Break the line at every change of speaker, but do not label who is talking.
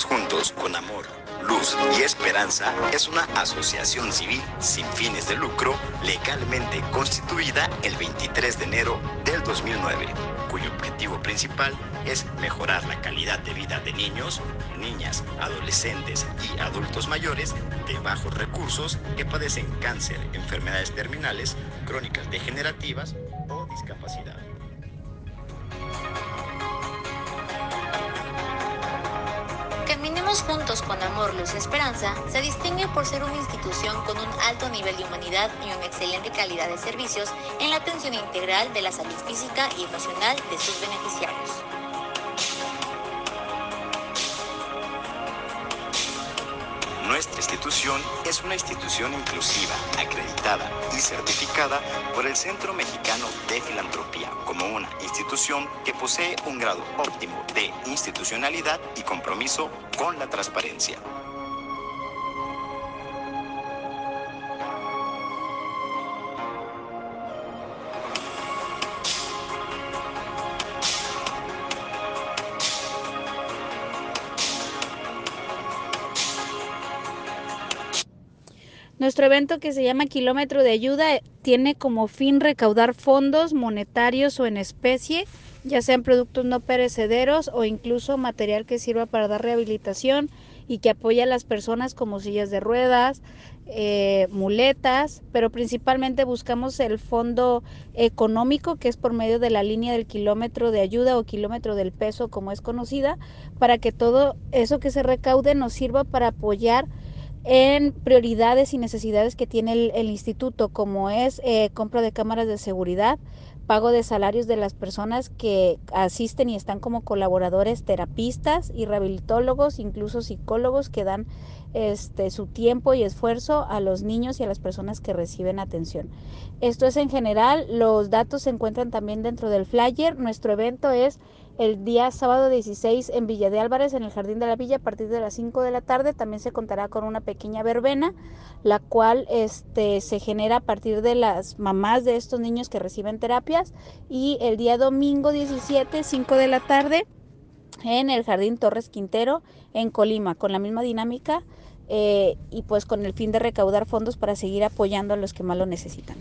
Juntos con Amor, Luz y Esperanza es una asociación civil sin fines de lucro legalmente constituida el 23 de enero del 2009, cuyo objetivo principal es mejorar la calidad de vida de niños, niñas, adolescentes y adultos mayores de bajos recursos que padecen cáncer, enfermedades terminales, crónicas degenerativas o discapacidad.
Juntos con Amor, Luz y Esperanza se distingue por ser una institución con un alto nivel de humanidad y una excelente calidad de servicios en la atención integral de la salud física y emocional de sus beneficiarios.
Nuestra institución es una institución inclusiva, acreditada y certificada por el Centro Mexicano de Filantropía como una institución que posee un grado óptimo de institucionalidad y compromiso con la transparencia.
Nuestro evento que se llama Kilómetro de Ayuda eh, tiene como fin recaudar fondos monetarios o en especie, ya sean productos no perecederos o incluso material que sirva para dar rehabilitación y que apoye a las personas como sillas de ruedas, eh, muletas, pero principalmente buscamos el fondo económico que es por medio de la línea del kilómetro de ayuda o kilómetro del peso como es conocida, para que todo eso que se recaude nos sirva para apoyar en prioridades y necesidades que tiene el, instituto, como es eh, compra de cámaras de seguridad, pago de salarios de las personas que asisten y están como colaboradores terapistas y rehabilitólogos, incluso psicólogos que dan este, su tiempo y esfuerzo a los niños y a las personas que reciben atención. Esto es en general, los datos se encuentran también dentro del flyer. Nuestro evento es el día sábado 16 en Villa de Álvarez, en el Jardín de la Villa, a partir de las 5 de la tarde. También se contará con una pequeña verbena, la cual este, se genera a partir de las mamás de estos niños que reciben terapias. Y el día domingo 17, 5 de la tarde, en el Jardín Torres Quintero, en Colima, con la misma dinámica eh, y pues con el fin de recaudar fondos para seguir apoyando a los que más lo necesitan.